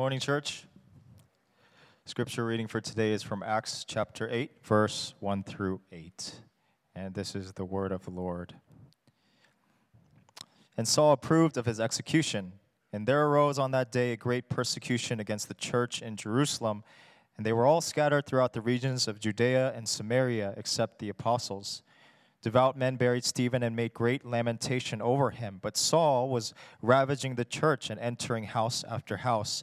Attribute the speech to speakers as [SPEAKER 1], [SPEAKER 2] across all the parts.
[SPEAKER 1] Morning, church. Scripture reading for today is from Acts chapter 8, verse 1 through 8. And this is the word of the Lord. And Saul approved of his execution. And there arose on that day a great persecution against the church in Jerusalem. And they were all scattered throughout the regions of Judea and Samaria, except the apostles. Devout men buried Stephen and made great lamentation over him. But Saul was ravaging the church and entering house after house.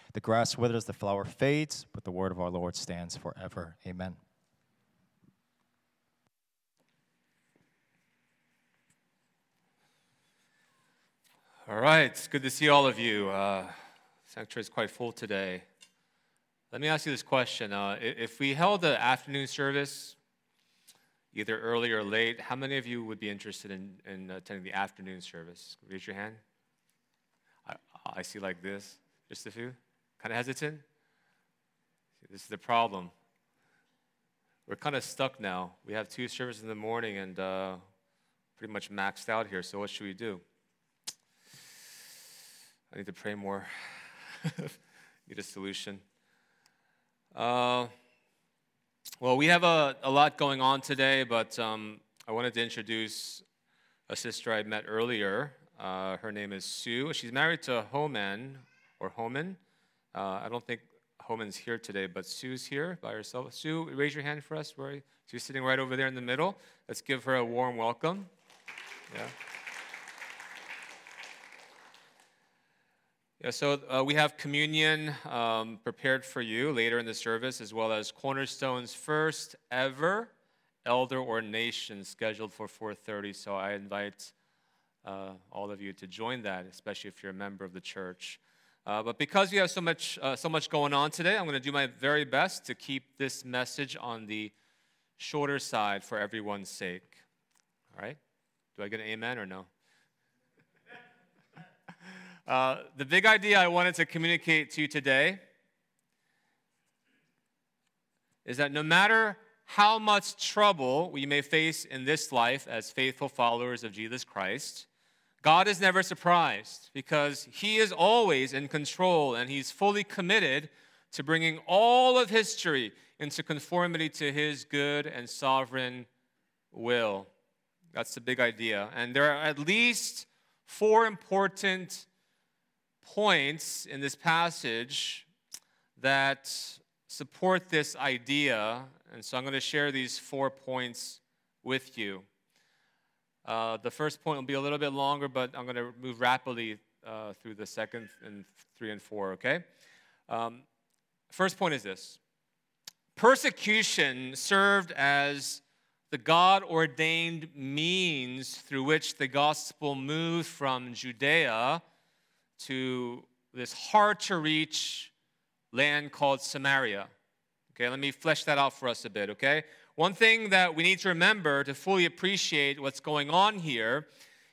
[SPEAKER 1] The grass withers, the flower fades, but the word of our Lord stands forever. Amen.
[SPEAKER 2] All right, it's good to see all of you. Uh, sanctuary is quite full today. Let me ask you this question: uh, If we held the afternoon service either early or late. How many of you would be interested in, in attending the afternoon service? Raise your hand. I, I see like this, just a few. Kind of hesitant? This is the problem. We're kind of stuck now. We have two services in the morning and uh, pretty much maxed out here. So, what should we do? I need to pray more. need a solution. Uh, well, we have a, a lot going on today, but um, I wanted to introduce a sister I met earlier. Uh, her name is Sue. She's married to Homan or Homan. Uh, I don't think Homan's here today, but Sue's here by herself. Sue, raise your hand for us. Where she's sitting right over there in the middle. Let's give her a warm welcome. Yeah. Yeah, so uh, we have communion um, prepared for you later in the service, as well as Cornerstone's first ever elder ordination scheduled for 4:30. So I invite uh, all of you to join that, especially if you're a member of the church. Uh, but because we have so much, uh, so much going on today, I'm going to do my very best to keep this message on the shorter side for everyone's sake. All right? Do I get an amen or no? Uh, the big idea I wanted to communicate to you today is that no matter how much trouble we may face in this life as faithful followers of Jesus Christ, God is never surprised because He is always in control and He's fully committed to bringing all of history into conformity to His good and sovereign will. That's the big idea. And there are at least four important points in this passage that support this idea. And so I'm going to share these four points with you. Uh, the first point will be a little bit longer, but I'm going to move rapidly uh, through the second and three and four, okay? Um, first point is this persecution served as the God ordained means through which the gospel moved from Judea to this hard to reach land called Samaria. Okay, let me flesh that out for us a bit, okay? One thing that we need to remember to fully appreciate what's going on here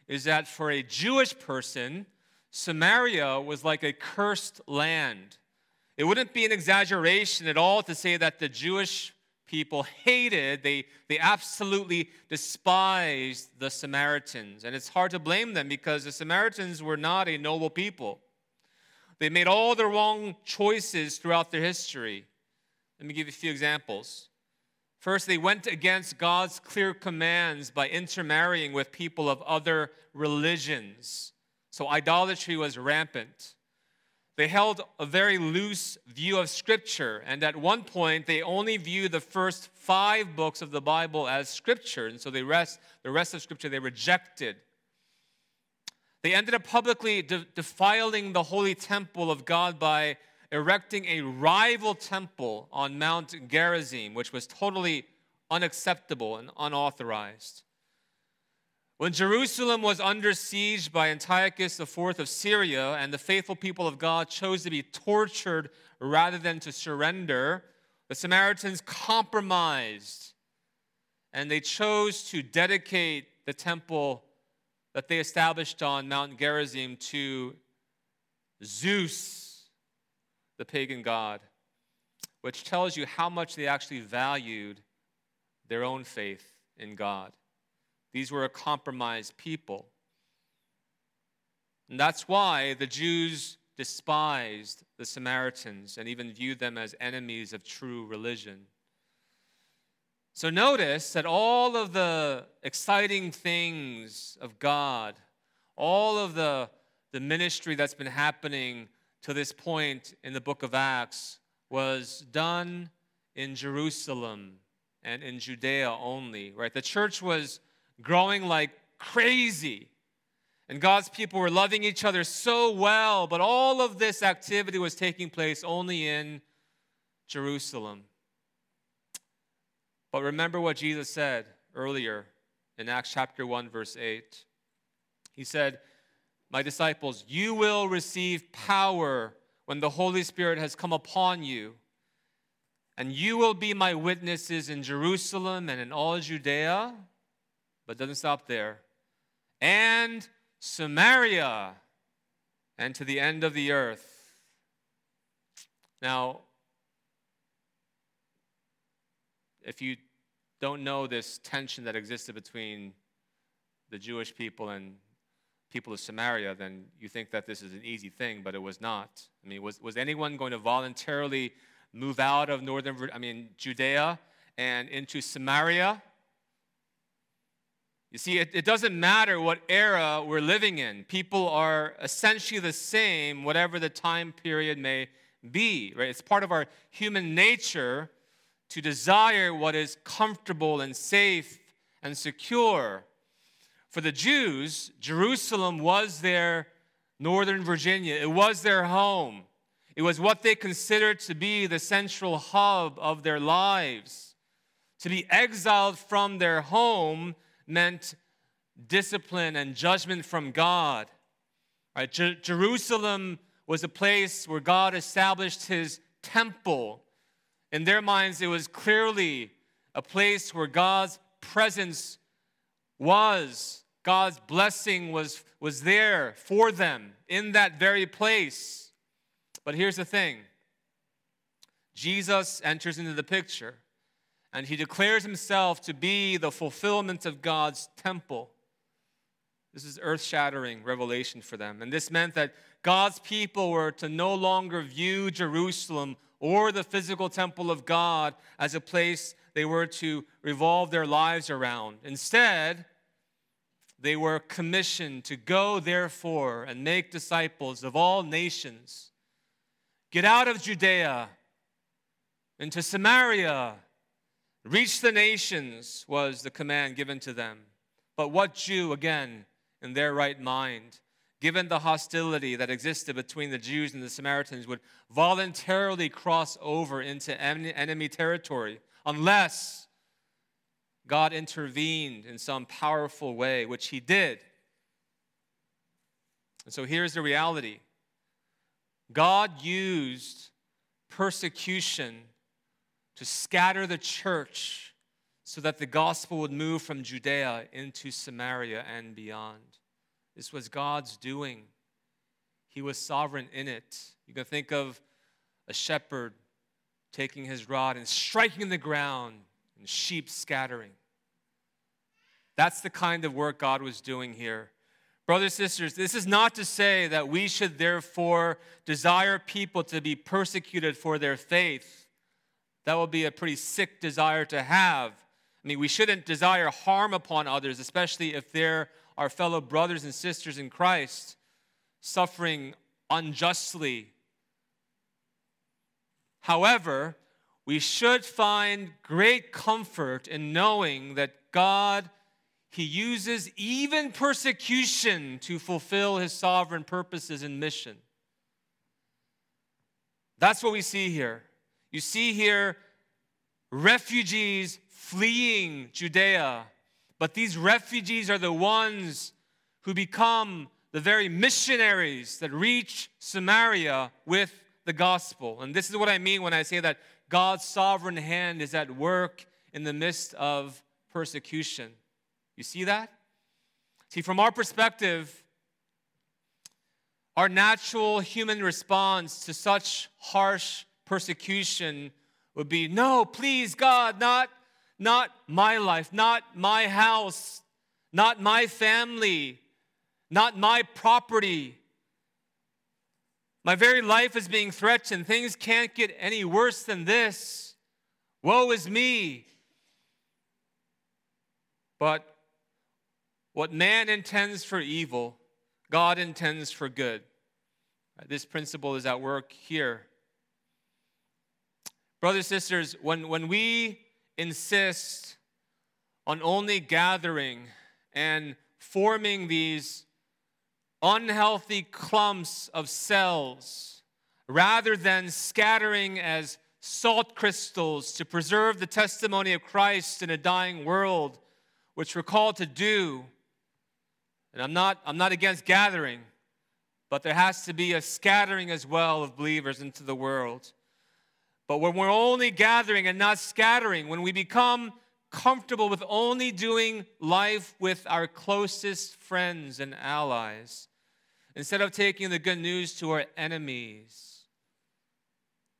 [SPEAKER 2] is that for a Jewish person, Samaria was like a cursed land. It wouldn't be an exaggeration at all to say that the Jewish people hated, they, they absolutely despised the Samaritans. And it's hard to blame them because the Samaritans were not a noble people. They made all the wrong choices throughout their history. Let me give you a few examples. First, they went against God's clear commands by intermarrying with people of other religions. So idolatry was rampant. They held a very loose view of Scripture, and at one point, they only viewed the first five books of the Bible as Scripture, and so the rest, the rest of Scripture they rejected. They ended up publicly de- defiling the holy temple of God by erecting a rival temple on Mount Gerizim, which was totally unacceptable and unauthorized. When Jerusalem was under siege by Antiochus IV of Syria, and the faithful people of God chose to be tortured rather than to surrender, the Samaritans compromised and they chose to dedicate the temple that they established on Mount Gerizim to Zeus, the pagan god, which tells you how much they actually valued their own faith in God. These were a compromised people. And that's why the Jews despised the Samaritans and even viewed them as enemies of true religion. So notice that all of the exciting things of God, all of the, the ministry that's been happening to this point in the book of Acts was done in Jerusalem and in Judea only, right? The church was growing like crazy. And God's people were loving each other so well, but all of this activity was taking place only in Jerusalem. But remember what Jesus said earlier in Acts chapter 1, verse 8. He said, My disciples, you will receive power when the Holy Spirit has come upon you, and you will be my witnesses in Jerusalem and in all Judea, but doesn't stop there, and Samaria, and to the end of the earth. Now, if you don't know this tension that existed between the Jewish people and people of Samaria, then you think that this is an easy thing, but it was not. I mean, was, was anyone going to voluntarily move out of northern, I mean, Judea and into Samaria? You see, it, it doesn't matter what era we're living in. People are essentially the same, whatever the time period may be, right? It's part of our human nature to desire what is comfortable and safe and secure. For the Jews, Jerusalem was their northern Virginia, it was their home. It was what they considered to be the central hub of their lives. To be exiled from their home meant discipline and judgment from God. Right? Jerusalem was a place where God established his temple in their minds, it was clearly a place where God's presence was, God's blessing was, was there for them in that very place. But here's the thing Jesus enters into the picture and he declares himself to be the fulfillment of God's temple. This is earth shattering revelation for them. And this meant that God's people were to no longer view Jerusalem or the physical temple of God as a place they were to revolve their lives around. Instead, they were commissioned to go, therefore, and make disciples of all nations. Get out of Judea into Samaria. Reach the nations, was the command given to them. But what Jew, again, in their right mind, given the hostility that existed between the Jews and the Samaritans, would voluntarily cross over into enemy territory unless God intervened in some powerful way, which He did. And so here's the reality God used persecution to scatter the church so that the gospel would move from Judea into Samaria and beyond. This was God's doing. He was sovereign in it. You can think of a shepherd taking his rod and striking the ground and sheep scattering. That's the kind of work God was doing here. Brothers and sisters, this is not to say that we should therefore desire people to be persecuted for their faith. That would be a pretty sick desire to have. I mean, we shouldn't desire harm upon others, especially if they're our fellow brothers and sisters in Christ suffering unjustly. However, we should find great comfort in knowing that God he uses even persecution to fulfill his sovereign purposes and mission. That's what we see here. You see here refugees fleeing Judea But these refugees are the ones who become the very missionaries that reach Samaria with the gospel. And this is what I mean when I say that God's sovereign hand is at work in the midst of persecution. You see that? See, from our perspective, our natural human response to such harsh persecution would be no, please, God, not, not my life, not my house, not my family, not my property. My very life is being threatened. Things can't get any worse than this. Woe is me. But what man intends for evil, God intends for good. This principle is at work here. Brothers, sisters, when, when we insist on only gathering and forming these unhealthy clumps of cells rather than scattering as salt crystals to preserve the testimony of Christ in a dying world, which we're called to do. And I'm not, I'm not against gathering, but there has to be a scattering as well of believers into the world. But when we're only gathering and not scattering, when we become comfortable with only doing life with our closest friends and allies, instead of taking the good news to our enemies,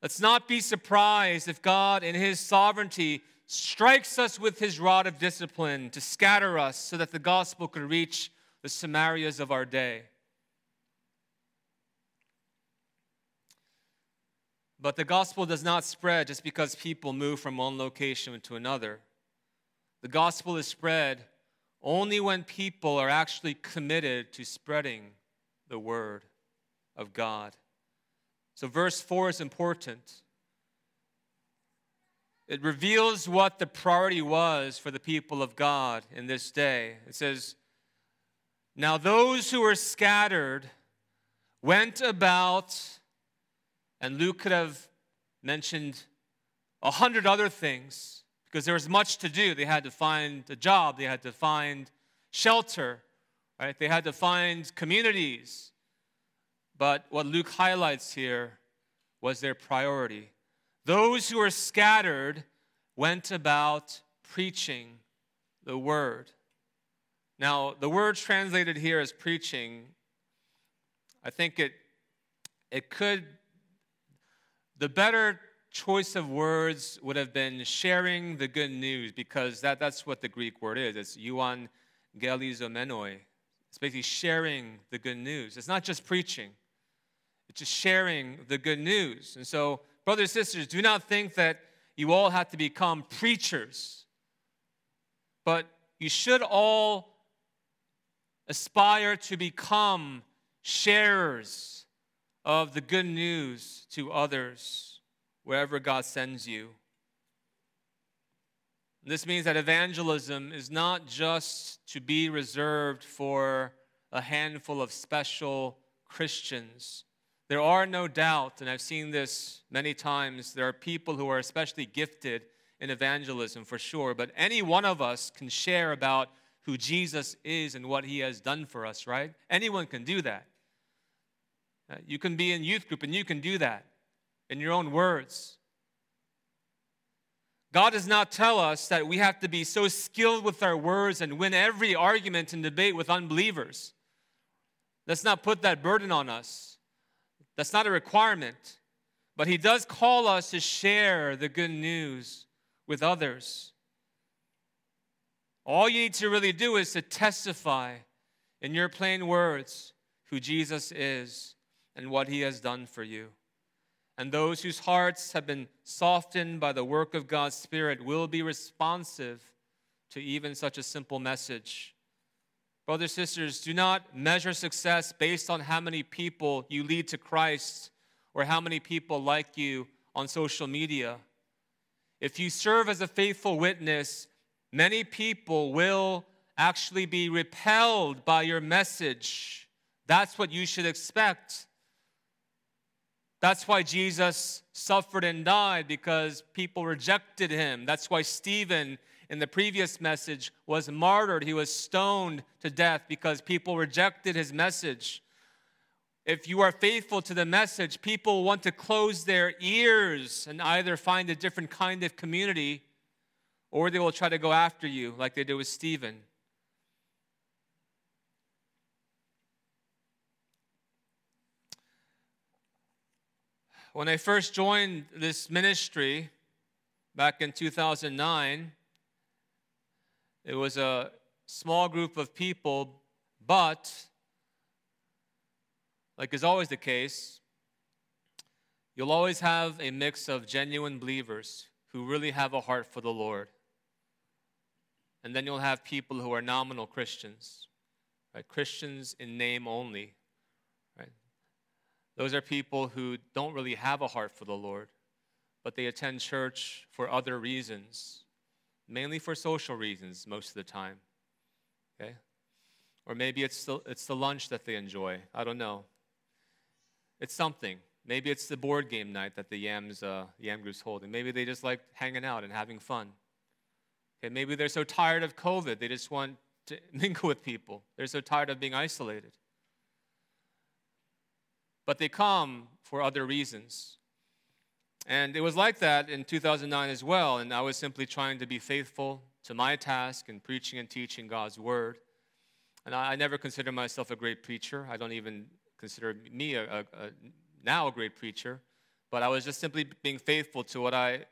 [SPEAKER 2] let's not be surprised if God, in His sovereignty, strikes us with His rod of discipline to scatter us so that the gospel could reach the Samarias of our day. But the gospel does not spread just because people move from one location to another. The gospel is spread only when people are actually committed to spreading the word of God. So, verse 4 is important. It reveals what the priority was for the people of God in this day. It says, Now those who were scattered went about and Luke could have mentioned a hundred other things because there was much to do. They had to find a job, they had to find shelter, right? They had to find communities. But what Luke highlights here was their priority. Those who were scattered went about preaching the word. Now, the word translated here as preaching, I think it, it could the better choice of words would have been sharing the good news because that, that's what the Greek word is. It's euangelizomenoi. It's basically sharing the good news. It's not just preaching, it's just sharing the good news. And so, brothers and sisters, do not think that you all have to become preachers, but you should all aspire to become sharers of the good news to others wherever God sends you. This means that evangelism is not just to be reserved for a handful of special Christians. There are no doubt, and I've seen this many times, there are people who are especially gifted in evangelism for sure, but any one of us can share about who Jesus is and what he has done for us, right? Anyone can do that. Uh, you can be in youth group and you can do that in your own words. God does not tell us that we have to be so skilled with our words and win every argument and debate with unbelievers. Let's not put that burden on us. That's not a requirement. But He does call us to share the good news with others. All you need to really do is to testify in your plain words who Jesus is and what he has done for you. And those whose hearts have been softened by the work of God's Spirit will be responsive to even such a simple message. Brothers, sisters, do not measure success based on how many people you lead to Christ or how many people like you on social media. If you serve as a faithful witness, many people will actually be repelled by your message. That's what you should expect. That's why Jesus suffered and died because people rejected him. That's why Stephen in the previous message, was martyred. He was stoned to death because people rejected his message. If you are faithful to the message, people want to close their ears and either find a different kind of community or they will try to go after you like they did with Stephen. When I first joined this ministry back in 2009, it was a small group of people, but, like is always the case, you'll always have a mix of genuine believers who really have a heart for the Lord. And then you'll have people who are nominal Christians, right? Christians in name only, right? Those are people who don't really have a heart for the Lord, but they attend church for other reasons, mainly for social reasons most of the time, okay? Or maybe it's the, it's the lunch that they enjoy. I don't know. It's something. Maybe it's the board game night that the Yams, uh, the Yam group's holding. Maybe they just like hanging out and having fun. Okay, maybe they're so tired of COVID, they just want to mingle with people. They're so tired of being isolated. But they come for other reasons. And it was like that in 2009 as well. And I was simply trying to be faithful to my task in preaching and teaching God's word. And I, I never consider myself a great preacher. I don't even consider me a, a, a, now a great preacher. But I was just simply being faithful to what I,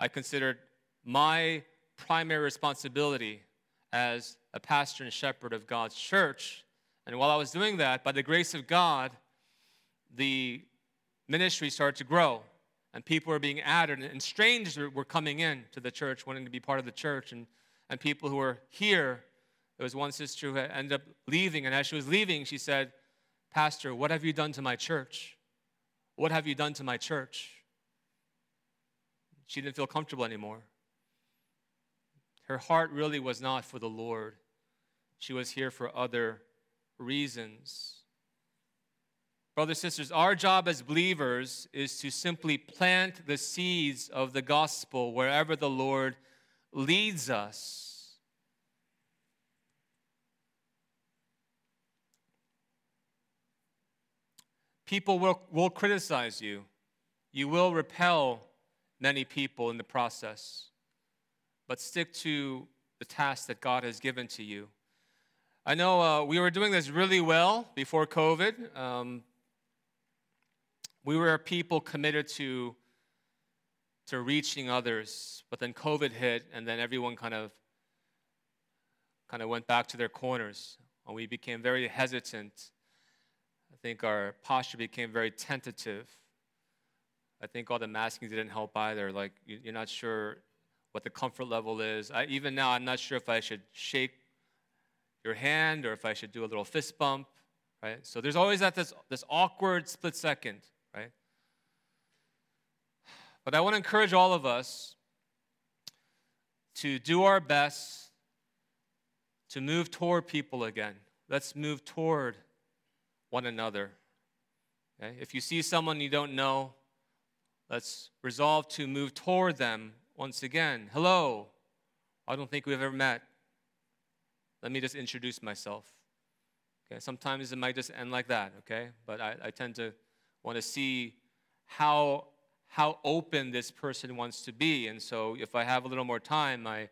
[SPEAKER 2] I considered my primary responsibility as a pastor and shepherd of God's church. And while I was doing that, by the grace of God, the ministry started to grow and people were being added and strangers were coming in to the church wanting to be part of the church. And, and people who were here there was one sister who ended up leaving. And as she was leaving she said pastor what have you done to my church? What have you done to my church? She didn't feel comfortable anymore her heart really was not for the Lord, she was here for other reasons. Brothers and sisters, our job as believers is to simply plant the seeds of the gospel wherever the Lord leads us. People will, will criticize you. You will repel many people in the process but stick to the task that God has given to you. I know uh, we were doing this really well before COVID. Um, we were people committed to, to reaching others, but then COVID hit, and then everyone kind of kind of went back to their corners, and we became very hesitant. I think our posture became very tentative. I think all the masking didn't help either. Like you're not sure what the comfort level is. I, even now, I'm not sure if I should shake your hand or if I should do a little fist bump, right? So there's always that this, this awkward split second, right? But I want to encourage all of us to do our best to move toward people again. Let's move toward one another. Okay? If you see someone you don't know, let's resolve to move toward them once again. Hello. I don't think we've ever met. Let me just introduce myself. Okay, sometimes it might just end like that, okay? But I, I tend to want to see how how open this person wants to be. And so if I have a little more time, my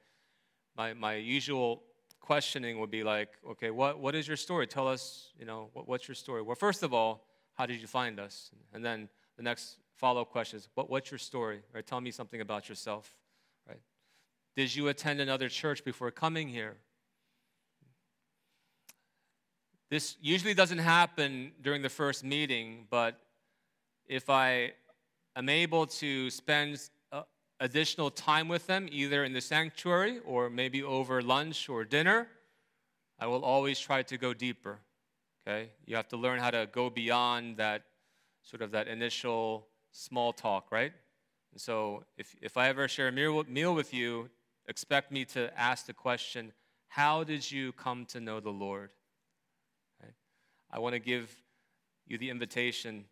[SPEAKER 2] my my usual questioning would be like, okay, what, what is your story? Tell us, you know, what, what's your story? Well, first of all, how did you find us? And then the next follow up question is, what, what's your story? Or Tell me something about yourself. Did you attend another church before coming here? This usually doesn't happen during the first meeting, but if I am able to spend uh, additional time with them, either in the sanctuary or maybe over lunch or dinner, I will always try to go deeper. Okay? You have to learn how to go beyond that sort of that initial small talk, right? And so if, if I ever share a meal, meal with you, expect me to ask the question, how did you come to know the Lord? I want to give you the invitation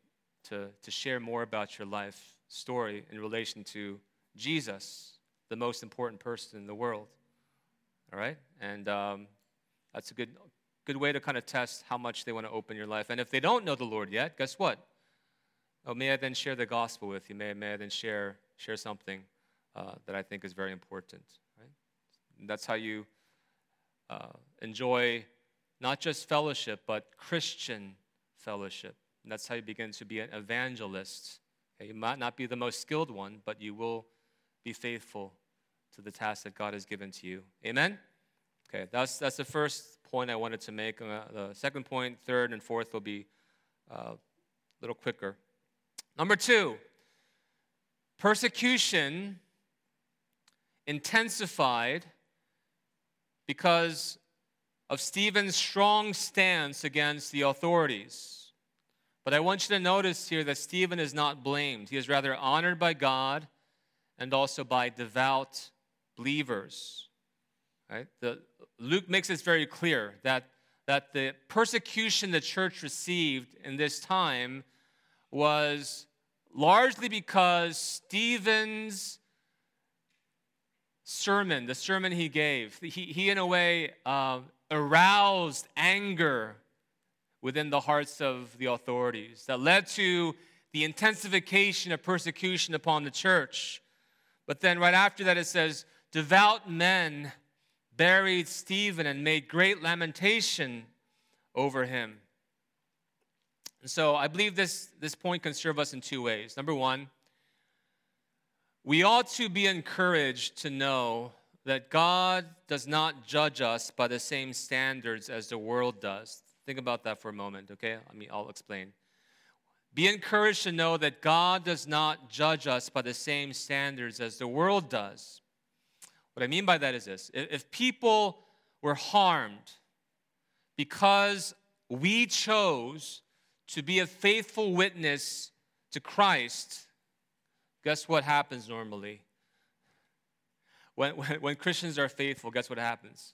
[SPEAKER 2] to, to share more about your life story in relation to Jesus, the most important person in the world. All right? And um, that's a good, good way to kind of test how much they want to open your life. And if they don't know the Lord yet, guess what? Oh, may I then share the gospel with you? May, may I then share, share something uh, that I think is very important? That's how you uh, enjoy not just fellowship, but Christian fellowship. And that's how you begin to be an evangelist. Okay, you might not be the most skilled one, but you will be faithful to the task that God has given to you. Amen? Okay, that's, that's the first point I wanted to make. Uh, the second point, third, and fourth will be uh, a little quicker. Number two, persecution intensified because of Stephen's strong stance against the authorities. But I want you to notice here that Stephen is not blamed. He is rather honored by God and also by devout believers. Right? The, Luke makes this very clear that, that the persecution the church received in this time was largely because Stephen's sermon, the sermon he gave, he, he in a way uh, aroused anger within the hearts of the authorities that led to the intensification of persecution upon the church. But then, right after that, it says, Devout men buried Stephen and made great lamentation over him. And so I believe this, this point can serve us in two ways. Number one, we ought to be encouraged to know that God does not judge us by the same standards as the world does. Think about that for a moment, okay? I mean, I'll explain. Be encouraged to know that God does not judge us by the same standards as the world does. What I mean by that is this if people were harmed because we chose to be a faithful witness to Christ, guess what happens normally? When, when, when, Christians are faithful, guess what happens?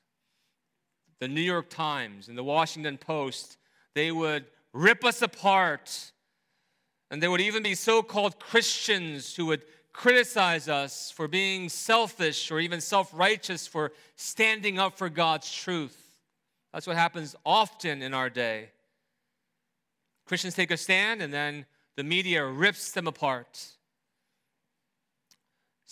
[SPEAKER 2] The New York Times and the Washington Post, they would rip us apart. And there would even be so called Christians who would criticize us for being selfish or even self righteous for standing up for God's truth. That's what happens often in our day. Christians take a stand and then the media rips them apart.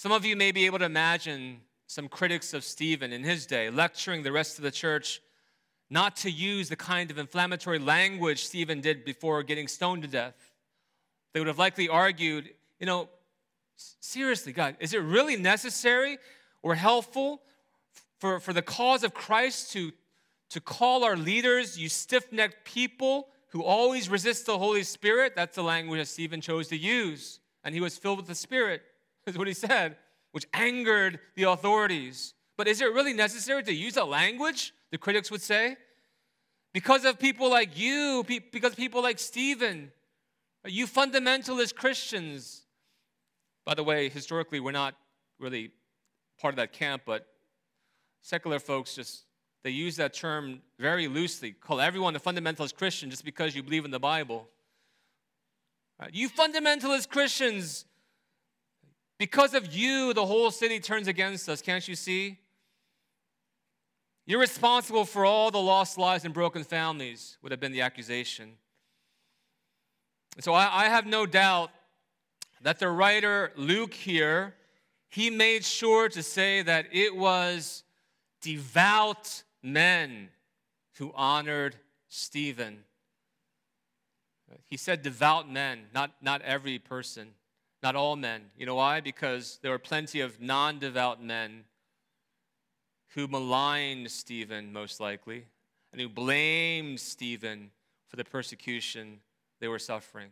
[SPEAKER 2] Some of you may be able to imagine some critics of Stephen in his day lecturing the rest of the church not to use the kind of inflammatory language Stephen did before getting stoned to death. They would have likely argued, you know, seriously, God, is it really necessary or helpful for, for the cause of Christ to, to call our leaders, you stiff necked people who always resist the Holy Spirit? That's the language that Stephen chose to use. And he was filled with the Spirit is what he said, which angered the authorities. But is it really necessary to use that language, the critics would say? Because of people like you, because people like Stephen, you fundamentalist Christians. By the way, historically, we're not really part of that camp, but secular folks just they use that term very loosely. Call everyone a fundamentalist Christian just because you believe in the Bible. You fundamentalist Christians, because of you, the whole city turns against us. Can't you see? You're responsible for all the lost lives and broken families, would have been the accusation. so I, I have no doubt that the writer Luke here, he made sure to say that it was devout men who honored Stephen. He said devout men, not, not every person. Not all men. You know why? Because there were plenty of non devout men who maligned Stephen, most likely, and who blamed Stephen for the persecution they were suffering.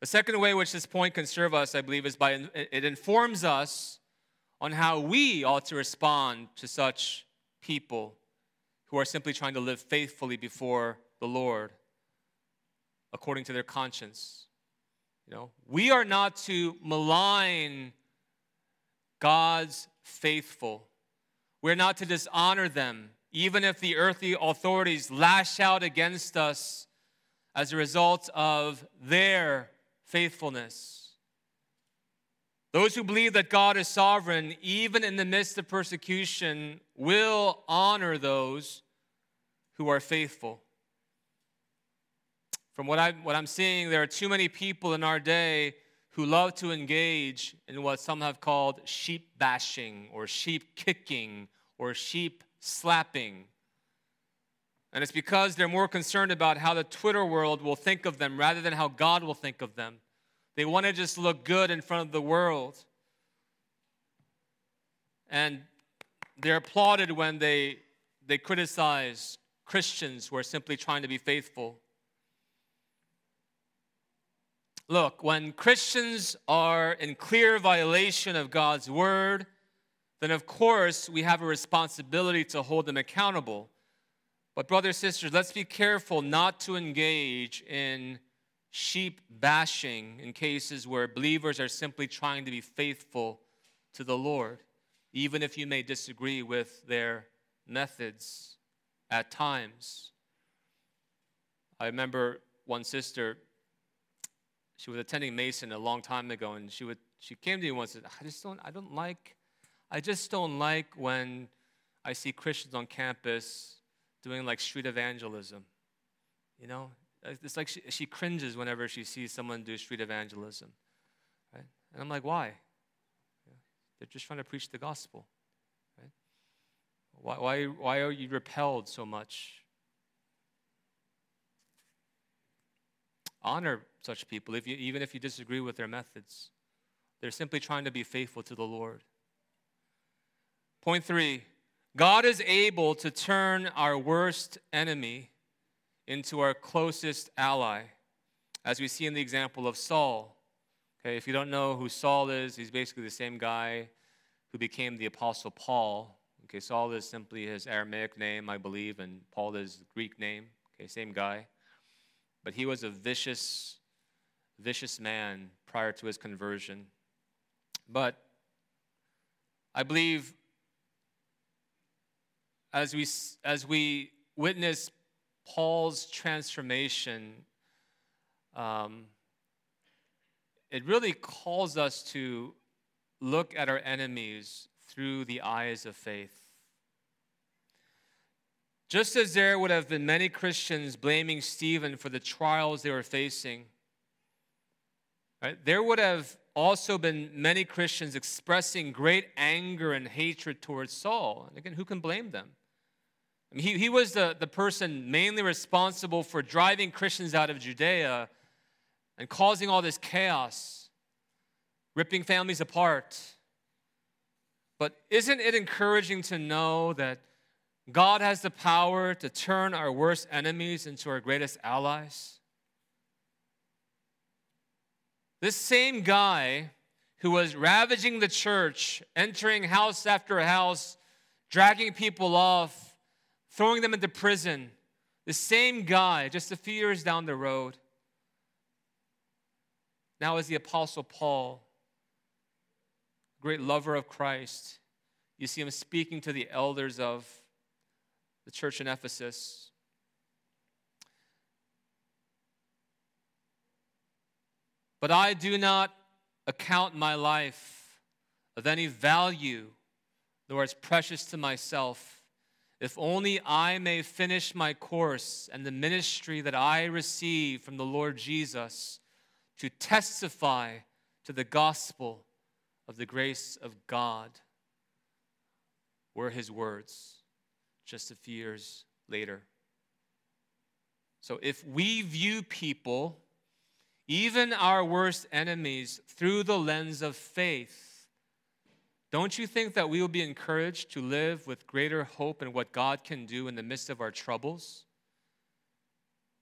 [SPEAKER 2] The second way which this point can serve us, I believe, is by it informs us on how we ought to respond to such people who are simply trying to live faithfully before the Lord according to their conscience. You know, we are not to malign God's faithful. We're not to dishonor them, even if the earthly authorities lash out against us as a result of their faithfulness. Those who believe that God is sovereign, even in the midst of persecution, will honor those who are faithful. From what, I, what I'm seeing, there are too many people in our day who love to engage in what some have called sheep bashing or sheep kicking or sheep slapping. And it's because they're more concerned about how the Twitter world will think of them rather than how God will think of them. They want to just look good in front of the world. And they're applauded when they, they criticize Christians who are simply trying to be faithful. Look, when Christians are in clear violation of God's word, then of course we have a responsibility to hold them accountable. But, brothers, and sisters, let's be careful not to engage in sheep bashing in cases where believers are simply trying to be faithful to the Lord, even if you may disagree with their methods at times. I remember one sister she was attending Mason a long time ago, and she would she came to me once and said, I just don't I don't like I just don't like when I see Christians on campus doing like street evangelism. You know, it's like she, she cringes whenever she sees someone do street evangelism. Right? And I'm like, why? They're just trying to preach the gospel. Right? Why, why, why are you repelled so much? Honor such people, if you, even if you disagree with their methods. They're simply trying to be faithful to the Lord. Point three God is able to turn our worst enemy into our closest ally, as we see in the example of Saul. Okay, if you don't know who Saul is, he's basically the same guy who became the Apostle Paul. Okay, Saul is simply his Aramaic name, I believe, and Paul is the Greek name. Okay, same guy. But he was a vicious vicious man prior to his conversion. But I believe as we, as we witness Paul's transformation, um, it really calls us to look at our enemies through the eyes of faith. Just as there would have been many Christians blaming Stephen for the trials they were facing, Right? There would have also been many Christians expressing great anger and hatred towards Saul. And again, who can blame them? I mean, he, he was the, the person mainly responsible for driving Christians out of Judea and causing all this chaos, ripping families apart. But isn't it encouraging to know that God has the power to turn our worst enemies into our greatest allies? This same guy who was ravaging the church, entering house after house, dragging people off, throwing them into prison, the same guy, just a few years down the road, now is the Apostle Paul, great lover of Christ. You see him speaking to the elders of the church in Ephesus. But I do not account my life of any value, nor as precious to myself, if only I may finish my course and the ministry that I receive from the Lord Jesus to testify to the gospel of the grace of God, were his words just a few years later. So if we view people even our worst enemies, through the lens of faith. Don't you think that we will be encouraged to live with greater hope in what God can do in the midst of our troubles?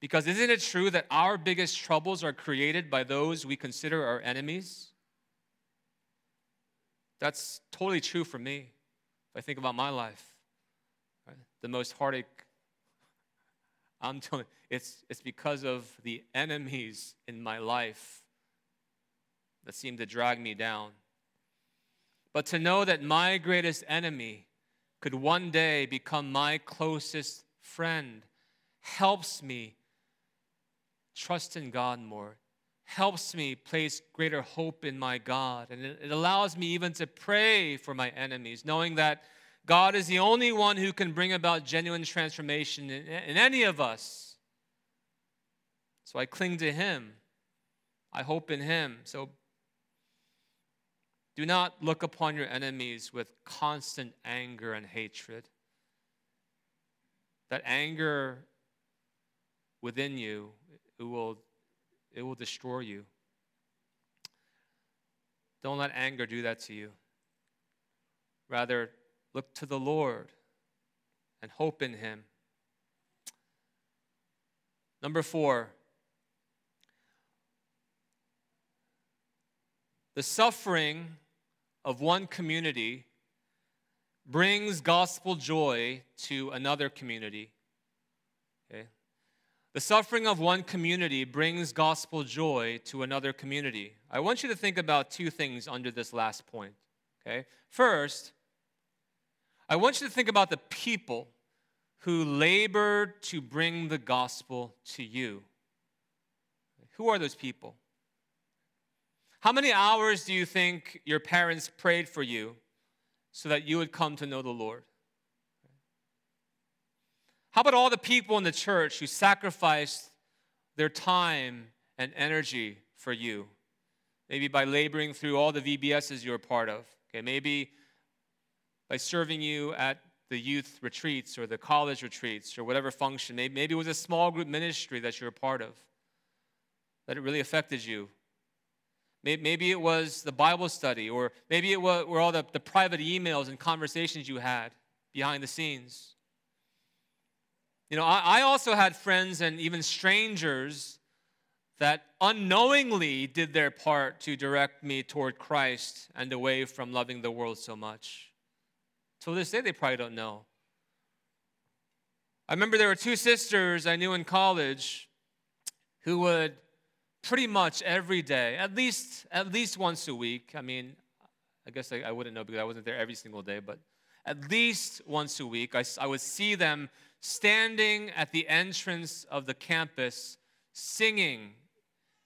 [SPEAKER 2] Because isn't it true that our biggest troubles are created by those we consider our enemies? That's totally true for me. If I think about my life, right? the most heartache I'm telling it's, it's because of the enemies in my life that seem to drag me down. But to know that my greatest enemy could one day become my closest friend helps me trust in God more, helps me place greater hope in my God. And it allows me even to pray for my enemies, knowing that God is the only one who can bring about genuine transformation in, in any of us. So I cling to Him. I hope in Him. So do not look upon your enemies with constant anger and hatred. That anger within you, it will, it will destroy you. Don't let anger do that to you. Rather, Look to the Lord and hope in Him. Number four, the suffering of one community brings gospel joy to another community. Okay? The suffering of one community brings gospel joy to another community. I want you to think about two things under this last point. Okay? First, I want you to think about the people who labored to bring the gospel to you. Who are those people? How many hours do you think your parents prayed for you so that you would come to know the Lord? How about all the people in the church who sacrificed their time and energy for you? Maybe by laboring through all the VBSs you're a part of. Okay, maybe by serving you at the youth retreats or the college retreats or whatever function. Maybe, it was a small group ministry that you're a part of, that it really affected you. Maybe, maybe it was the Bible study, or maybe it was, were all the, the private emails and conversations you had behind the scenes. You know, I, I also had friends and even strangers that unknowingly did their part to direct me toward Christ and away from loving the world so much. To this day, they probably don't know. I remember there were two sisters I knew in college who would pretty much every day, at least at least once a week. I mean, I guess I, I wouldn't know because I wasn't there every single day, but at least once a week, I, I would see them standing at the entrance of the campus singing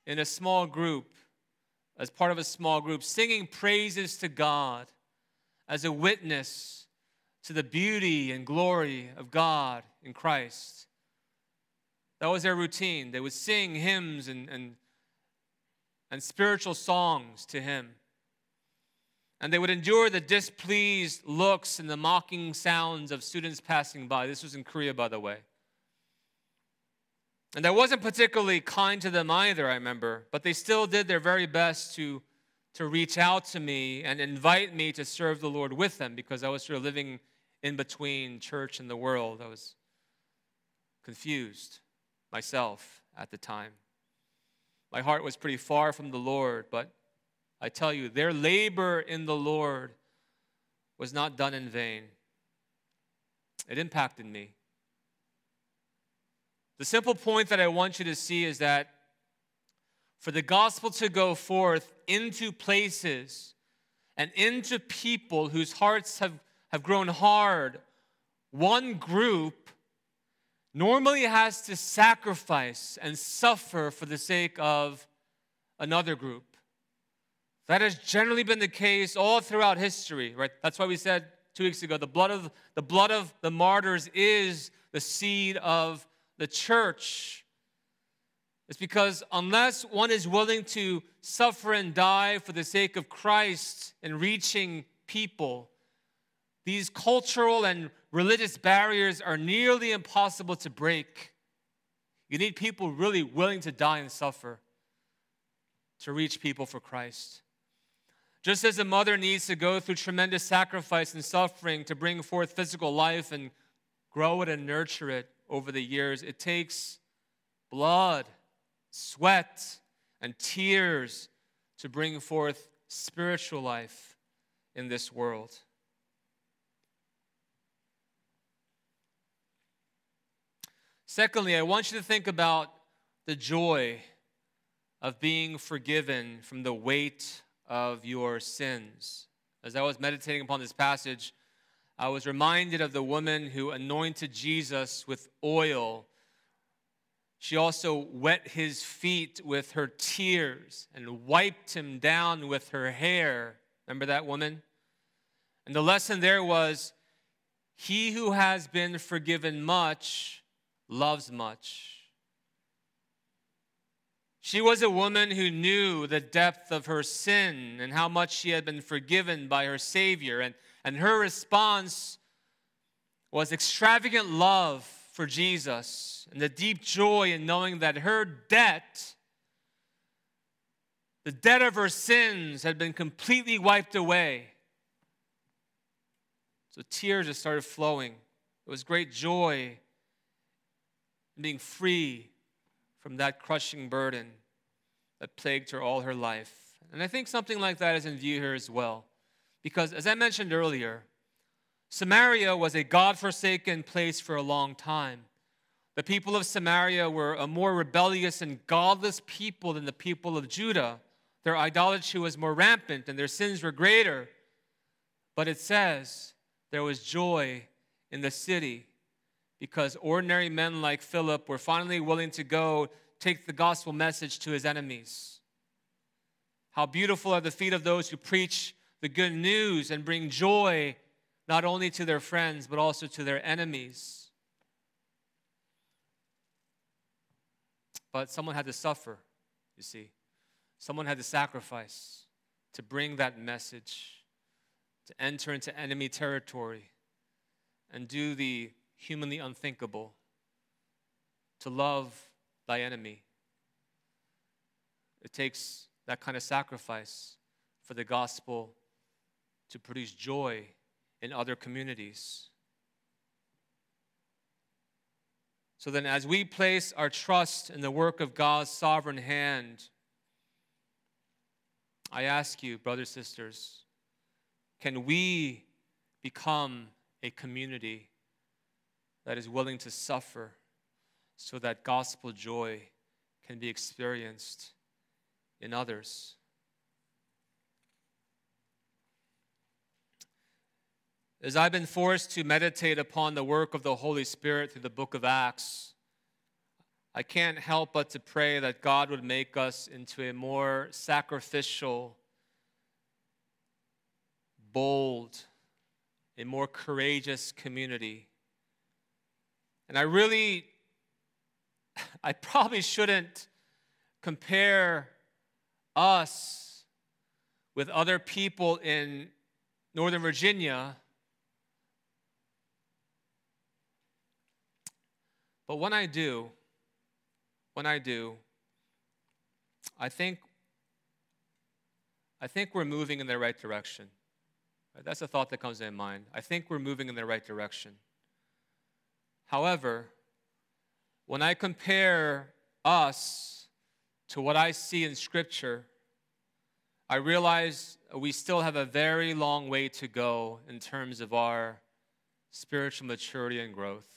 [SPEAKER 2] in a small group, as part of a small group, singing praises to God as a witness to the beauty and glory of God in Christ. That was their routine. They would sing hymns and, and, and spiritual songs to Him. And they would endure the displeased looks and the mocking sounds of students passing by. This was in Korea, by the way. And I wasn't particularly kind to them either, I remember, but they still did their very best to, to reach out to me and invite me to serve the Lord with them because I was sort of living in between church and the world. I was confused myself at the time. My heart was pretty far from the Lord, but I tell you, their labor in the Lord was not done in vain. It impacted me. The simple point that I want you to see is that for the gospel to go forth into places and into people whose hearts have have grown hard, one group normally has to sacrifice and suffer for the sake of another group. That has generally been the case all throughout history, right? That's why we said two weeks ago the blood of the blood of the martyrs is the seed of the church. It's because unless one is willing to suffer and die for the sake of Christ and reaching people, these cultural and religious barriers are nearly impossible to break. You need people really willing to die and suffer to reach people for Christ. Just as a mother needs to go through tremendous sacrifice and suffering to bring forth physical life and grow it and nurture it over the years, it takes blood, sweat, and tears to bring forth spiritual life in this world. Secondly, I want you to think about the joy of being forgiven from the weight of your sins. As I was meditating upon this passage, I was reminded of the woman who anointed Jesus with oil She also wet his feet with her tears and wiped him down with her hair. Remember that woman? And the lesson there was he who has been forgiven much loves much. She was a woman who knew the depth of her sin and how much she had been forgiven by her Savior. And, and her response was extravagant love for Jesus and the deep joy in knowing that her debt, the debt of her sins, had been completely wiped away. So tears just started flowing. It was great joy in being free from that crushing burden that plagued her all her life. And I think something like that is in view here as well. Because as I mentioned earlier, Samaria was a God forsaken place for a long time. The people of Samaria were a more rebellious and godless people than the people of Judah. Their idolatry was more rampant and their sins were greater. But it says there was joy in the city because ordinary men like Philip were finally willing to go take the gospel message to his enemies. How beautiful are the feet of those who preach the good news and bring joy not only to their friends, but also to their enemies. But someone had to suffer, you see. Someone had to sacrifice to bring that message, to enter into enemy territory and do the humanly unthinkable, to love thy enemy. It takes that kind of sacrifice for the gospel to produce joy in other communities. So then, as we place our trust in the work of God's sovereign hand, I ask you, brothers, sisters, can we become a community that is willing to suffer so that gospel joy can be experienced in others? As I've been forced to meditate upon the work of the Holy Spirit through the book of Acts, I can't help but to pray that God would make us into a more sacrificial, bold, a more courageous community. And I really, I probably shouldn't compare us with other people in Northern Virginia But when I do, when I do, I think I think we're moving in the right direction. That's a thought that comes in mind. I think we're moving in the right direction. However, when I compare us to what I see in Scripture, I realize we still have a very long way to go in terms of our spiritual maturity and growth.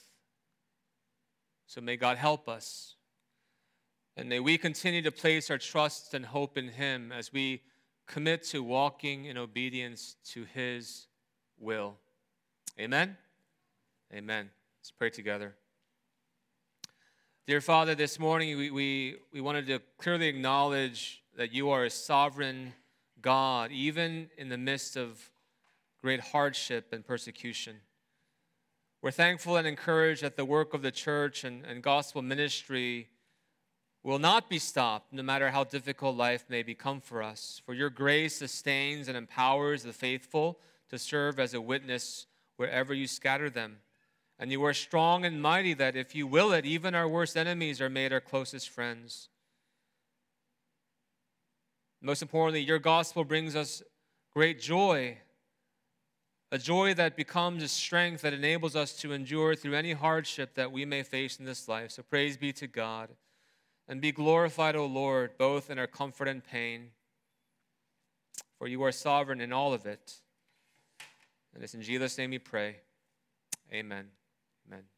[SPEAKER 2] So may God help us. And may we continue to place our trust and hope in Him as we commit to walking in obedience to His will. Amen? Amen. Let's pray together. Dear Father, this morning we, we, we wanted to clearly acknowledge that you are a sovereign God, even in the midst of great hardship and persecution. We're thankful and encouraged that the work of the church and, and gospel ministry will not be stopped, no matter how difficult life may become for us. For your grace sustains and empowers the faithful to serve as a witness wherever you scatter them. And you are strong and mighty that if you will it, even our worst enemies are made our closest friends. Most importantly, your gospel brings us great joy a joy that becomes a strength that enables us to endure through any hardship that we may face in this life. So praise be to God. And be glorified, O Lord, both in our comfort and pain. For you are sovereign in all of it. And it's in Jesus' name we pray. Amen. Amen.